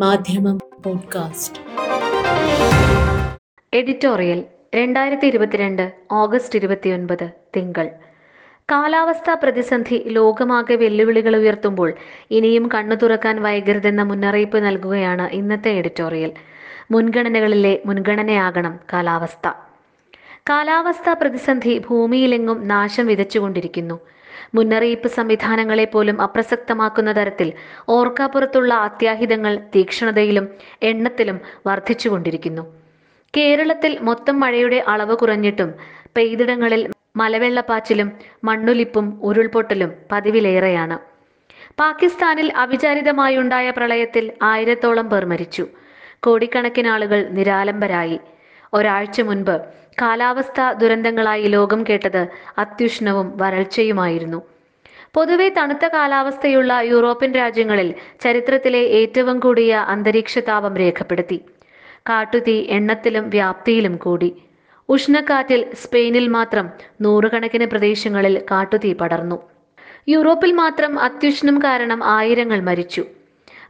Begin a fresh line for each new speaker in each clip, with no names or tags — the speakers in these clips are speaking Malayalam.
മാധ്യമം പോഡ്കാസ്റ്റ്.
എഡിറ്റോറിയൽ രണ്ടായിരത്തി ഇരുപത്തിരണ്ട് ഓഗസ്റ്റ് ഇരുപത്തിയൊൻപത് തിങ്കൾ. കാലാവസ്ഥാ പ്രതിസന്ധി ലോകമാകെ വെല്ലുവിളികൾ ഉയർത്തുമ്പോൾ ഇനിയും കണ്ണു തുറക്കാൻ വൈകരുതെന്ന മുന്നറിയിപ്പ് നൽകുകയാണ് ഇന്നത്തെ എഡിറ്റോറിയൽ. മുൻഗണനകളിലെ മുൻഗണനയാകണം കാലാവസ്ഥ. കാലാവസ്ഥാ പ്രതിസന്ധി ഭൂമിയിലെങ്ങും നാശം വിതച്ചുകൊണ്ടിരിക്കുന്നു. മുന്നറിയിപ്പ് സംവിധാനങ്ങളെ പോലും അപ്രസക്തമാക്കുന്ന തരത്തിൽ ഓർക്കാപ്പുറത്തുള്ള അത്യാഹിതങ്ങൾ തീക്ഷണതയിലും എണ്ണത്തിലും വർദ്ധിച്ചുകൊണ്ടിരിക്കുന്നു. കേരളത്തിൽ മൊത്തം മഴയുടെ അളവ് കുറഞ്ഞിട്ടും പെയ്തിടങ്ങളിൽ മലവെള്ളപ്പാച്ചിലും മണ്ണൊലിപ്പും ഉരുൾപൊട്ടലും പതിവിലേറെയാണ്. പാകിസ്ഥാനിൽ അവിചാരിതമായുണ്ടായ പ്രളയത്തിൽ ആയിരത്തോളം പേർ മരിച്ചു. കോടിക്കണക്കിന് ആളുകൾ നിരാലംബരായി. ഒരാഴ്ച മുൻപ് കാലാവസ്ഥ ദുരന്തങ്ങളായി ലോകം കേട്ടത് അത്യുഷ്ണവും വരൾച്ചയുമായിരുന്നു. പൊതുവെ തണുത്ത കാലാവസ്ഥയുള്ള യൂറോപ്യൻ രാജ്യങ്ങളിൽ ചരിത്രത്തിലെ ഏറ്റവും കൂടിയ അന്തരീക്ഷ താപം രേഖപ്പെടുത്തി. കാട്ടുതീ എണ്ണത്തിലും വ്യാപ്തിയിലും കൂടി. ഉഷ്ണക്കാറ്റിൽ സ്പെയിനിൽ മാത്രം നൂറുകണക്കിന് പ്രദേശങ്ങളിൽ കാട്ടുതീ പടർന്നു. യൂറോപ്പിൽ മാത്രം അത്യുഷ്ണം കാരണം ആയിരങ്ങൾ മരിച്ചു.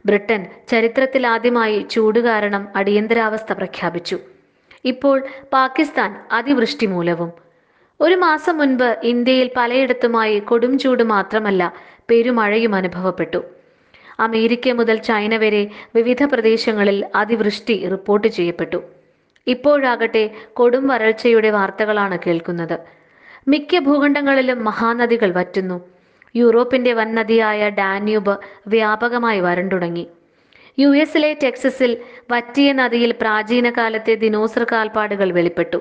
ബ്രിട്ടൻ ചരിത്രത്തിൽ ആദ്യമായി ചൂട് കാരണം അടിയന്തരാവസ്ഥ പ്രഖ്യാപിച്ചു. ഇപ്പോൾ പാകിസ്ഥാൻ അതിവൃഷ്ടി മൂലവും ഒരു മാസം മുൻപ് ഇന്ത്യയിൽ പലയിടത്തുമായി കൊടും ചൂട് മാത്രമല്ല പെരുമഴയും അനുഭവപ്പെട്ടു. അമേരിക്ക മുതൽ ചൈന വരെ വിവിധ പ്രദേശങ്ങളിൽ അതിവൃഷ്ടി റിപ്പോർട്ട് ചെയ്യപ്പെട്ടു. ഇപ്പോഴാകട്ടെ കൊടും വരൾച്ചയുടെ വാർത്തകളാണ് കേൾക്കുന്നത്. മിക്ക ഭൂഖണ്ഡങ്ങളിലും മഹാനദികൾ വറ്റുന്നു. യൂറോപ്പിന്റെ വൻനദിയായ ഡാന്യൂബ് വ്യാപകമായി വരണ്ടുടങ്ങി യു എസിലെ ടെക്സസിൽ വറ്റിയ നദിയിൽ പ്രാചീന കാലത്തെ ദിനോസർ കാൽപ്പാടുകൾ വെളിപ്പെട്ടു.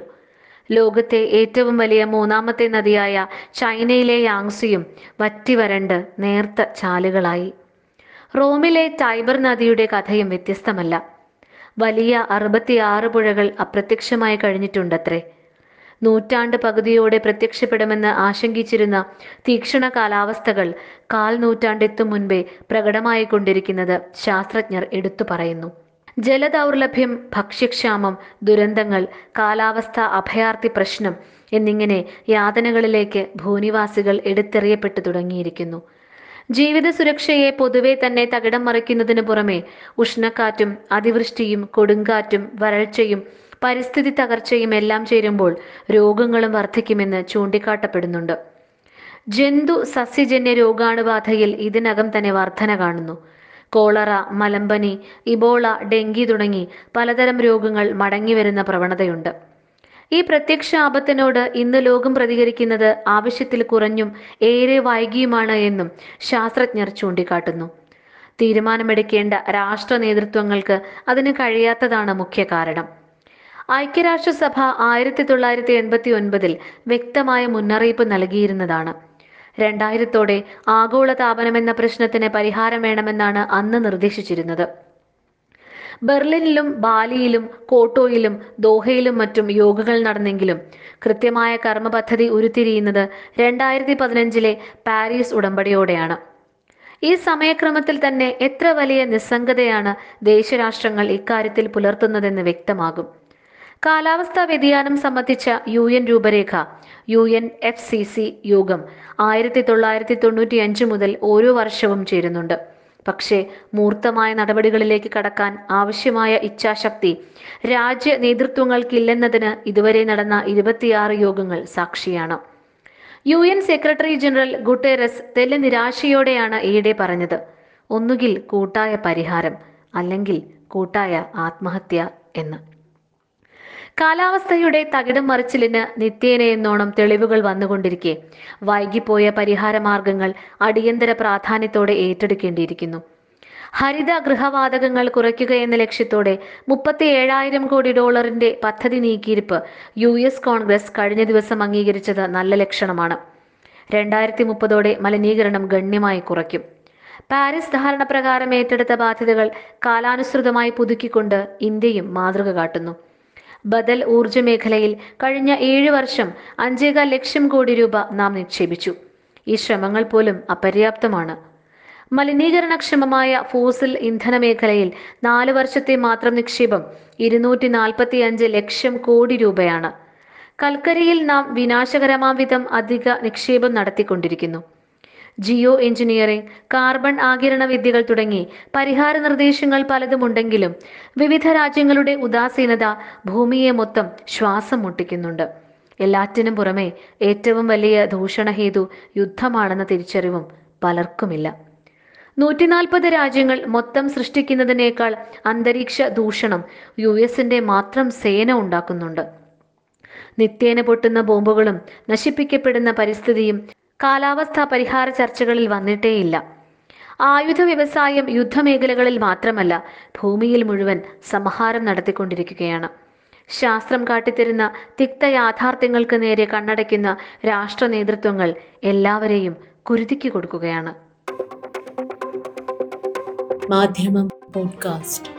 ലോകത്തെ ഏറ്റവും വലിയ മൂന്നാമത്തെ നദിയായ ചൈനയിലെ യാങ്സിയും വറ്റി വരണ്ട് നേർത്ത ചാലുകളായി. റോമിലെ ടൈബർ നദിയുടെ കഥയും വ്യത്യസ്തമല്ല. വലിയ അറുപത്തിയാറ് പുഴകൾ അപ്രത്യക്ഷമായി കഴിഞ്ഞിട്ടുണ്ടത്രേ. നൂറ്റാണ്ട് പകുതിയോടെ പ്രത്യക്ഷപ്പെടുമെന്ന് ആശങ്കിച്ചിരുന്ന തീക്ഷണ കാലാവസ്ഥകൾ കാൽ നൂറ്റാണ്ടെത്തും മുൻപേ പ്രകടമായിക്കൊണ്ടിരിക്കുന്നത് ശാസ്ത്രജ്ഞർ എടുത്തു പറയുന്നു. ജലദൗർലഭ്യം ഭക്ഷ്യക്ഷാമം ദുരന്തങ്ങൾ കാലാവസ്ഥ അഭയാർത്ഥി പ്രശ്നം എന്നിങ്ങനെ യാതനകളിലേക്ക് ഭൂനിവാസികൾ എടുത്തെറിയപ്പെട്ടു തുടങ്ങിയിരിക്കുന്നു. ജീവിത സുരക്ഷയെ പൊതുവെ തന്നെ തകിടം മറിക്കുന്നതിന് പുറമെ ഉഷ്ണക്കാറ്റും അതിവൃഷ്ടിയും കൊടുങ്കാറ്റും വരൾച്ചയും പരിസ്ഥിതി തകർച്ചയും എല്ലാം ചേരുമ്പോൾ രോഗങ്ങളും വർദ്ധിക്കുമെന്ന് ചൂണ്ടിക്കാട്ടപ്പെടുന്നുണ്ട്. ജന്തു സസ്യജന്യ രോഗാണുബാധയിൽ ഇതിനകം തന്നെ വർധന കാണുന്നു. കോളറ മലമ്പനി ഇബോള ഡെങ്കി തുടങ്ങി പലതരം രോഗങ്ങൾ മടങ്ങിവരുന്ന പ്രവണതയുണ്ട്. ഈ പ്രത്യക്ഷ ആപത്തിനോട് ഇന്ന് ലോകം പ്രതികരിക്കുന്നത് ആവശ്യത്തിൽ കുറഞ്ഞും ഏറെ വൈകിയുമാണ് എന്നും ശാസ്ത്രജ്ഞർ ചൂണ്ടിക്കാട്ടുന്നു. തീരുമാനമെടുക്കേണ്ട രാഷ്ട്ര നേതൃത്വങ്ങൾക്ക് അതിന് കഴിയാത്തതാണ് മുഖ്യ കാരണം. ഐക്യരാഷ്ട്രസഭ ആയിരത്തി തൊള്ളായിരത്തി എൺപത്തി ഒൻപതിൽ വ്യക്തമായ മുന്നറിയിപ്പ് നൽകിയിരുന്നതാണ്. രണ്ടായിരത്തോടെ ആഗോള താപനമെന്ന പ്രശ്നത്തിന് പരിഹാരം വേണമെന്നാണ് അന്ന് നിർദ്ദേശിച്ചിരുന്നത്. ബെർലിനിലും ബാലിയിലും കോട്ടോയിലും ദോഹയിലും മറ്റും യോഗകൾ നടന്നെങ്കിലും കൃത്യമായ കർമ്മ പദ്ധതി ഉരുത്തിരിയുന്നത് രണ്ടായിരത്തി പതിനഞ്ചിലെ പാരീസ് ഉടമ്പടിയോടെയാണ്. ഈ സമയക്രമത്തിൽ തന്നെ എത്ര വലിയ നിസ്സംഗതയാണ് ദേശരാഷ്ട്രങ്ങൾ ഇക്കാര്യത്തിൽ പുലർത്തുന്നതെന്ന് വ്യക്തമാകും. കാലാവസ്ഥാ വ്യതിയാനം സംബന്ധിച്ച യു എൻ രൂപരേഖ U N F C C യോഗം ആയിരത്തി തൊള്ളായിരത്തി തൊണ്ണൂറ്റി അഞ്ച് മുതൽ ഓരോ വർഷവും ചേരുന്നുണ്ട്. പക്ഷേ മൂർത്തമായ നടപടികളിലേക്ക് കടക്കാൻ ആവശ്യമായ ഇച്ഛാശക്തി രാജ്യ നേതൃത്വങ്ങൾക്കില്ലെന്നതിന് ഇതുവരെ നടന്ന ഇരുപത്തിയാറ് യോഗങ്ങൾ സാക്ഷിയാണ്. U N secretary general Guterres തെല്ല് നിരാശയോടെയാണ് ഈയിടെ പറഞ്ഞത്. ഒന്നുകിൽ കൂട്ടായ പരിഹാരം അല്ലെങ്കിൽ കൂട്ടായ ആത്മഹത്യ എന്ന്. കാലാവസ്ഥയുടെ തകിടം മറിച്ചിലിന് നിത്യേന എന്നോണം തെളിവുകൾ വന്നുകൊണ്ടിരിക്കെ. വൈകിപ്പോയ പരിഹാര മാർഗങ്ങൾ അടിയന്തര പ്രാധാന്യത്തോടെ ഏറ്റെടുക്കേണ്ടിയിരിക്കുന്നു. ഹരിത ഗൃഹവാതകങ്ങൾ കുറയ്ക്കുക എന്ന ലക്ഷ്യത്തോടെ മുപ്പത്തി ഏഴായിരം കോടി ഡോളറിന്റെ പദ്ധതി നീക്കിയിരിപ്പ് യു എസ് കോൺഗ്രസ് കഴിഞ്ഞ ദിവസം അംഗീകരിച്ചത് നല്ല ലക്ഷണമാണ്. രണ്ടായിരത്തി മുപ്പതോടെ മലിനീകരണം ഗണ്യമായി കുറയ്ക്കും. പാരീസ് ധാരണ പ്രകാരം ഏറ്റെടുത്ത ബാധ്യതകൾ കാലാനുസൃതമായി പുതുക്കിക്കൊണ്ട് ഇന്ത്യയും മാതൃക കാട്ടുന്നു. ബദൽ ഊർജ മേഖലയിൽ കഴിഞ്ഞ ഏഴ് വർഷം അഞ്ചേകാൽ ലക്ഷം കോടി രൂപ നാം നിക്ഷേപിച്ചു. ഈ ശ്രമങ്ങൾ പോലും അപര്യാപ്തമാണ്. മലിനീകരണക്ഷമമായ ഫോസിൽ ഇന്ധന മേഖലയിൽ നാല് വർഷത്തെ മാത്രം നിക്ഷേപം ഇരുന്നൂറ്റി നാൽപ്പത്തി അഞ്ച് ലക്ഷം കോടി രൂപയാണ്. കൽക്കരിയിൽ നാം വിനാശകരമാം വിധം അധിക നിക്ഷേപം നടത്തിക്കൊണ്ടിരിക്കുന്നു. ജിയോ എഞ്ചിനീയറിംഗ് കാർബൺ ആകിരണ വിദ്യകൾ തുടങ്ങി പരിഹാര നിർദ്ദേശങ്ങൾ പലതുമുണ്ടെങ്കിലും വിവിധ രാജ്യങ്ങളുടെ ഉദാസീനത ഭൂമിയെ മൊത്തം ശ്വാസം മുട്ടിക്കുന്നുണ്ട്. എല്ലാറ്റിനും പുറമെ ഏറ്റവും വലിയ ദൂഷണഹേതു യുദ്ധമാണെന്ന തിരിച്ചറിവും പലർക്കുമില്ല. നൂറ്റിനാൽപ്പത് രാജ്യങ്ങൾ മൊത്തം സൃഷ്ടിക്കുന്നതിനേക്കാൾ അന്തരീക്ഷ ദൂഷണം യു എസിന്റെ മാത്രം സേന ഉണ്ടാക്കുന്നുണ്ട്. നിത്യേന പൊട്ടുന്ന ബോംബുകളും നശിപ്പിക്കപ്പെടുന്ന പരിസ്ഥിതിയും കാലാവസ്ഥാ പരിഹാര ചർച്ചകളിൽ വന്നിട്ടേയില്ല. ആയുധ വ്യവസായം യുദ്ധമേഖലകളിൽ മാത്രമല്ല ഭൂമിയിൽ മുഴുവൻ സംഹാരം നടത്തിക്കൊണ്ടിരിക്കുകയാണ്. ശാസ്ത്രം കാട്ടിത്തരുന്ന തിക്ത യാഥാർത്ഥ്യങ്ങൾക്ക് നേരെ കണ്ണടയ്ക്കുന്ന രാഷ്ട്ര നേതൃത്വങ്ങൾ എല്ലാവരെയും കുരുതിക്ക് കൊടുക്കുകയാണ്.
മാധ്യമം പോഡ്കാസ്റ്റ്.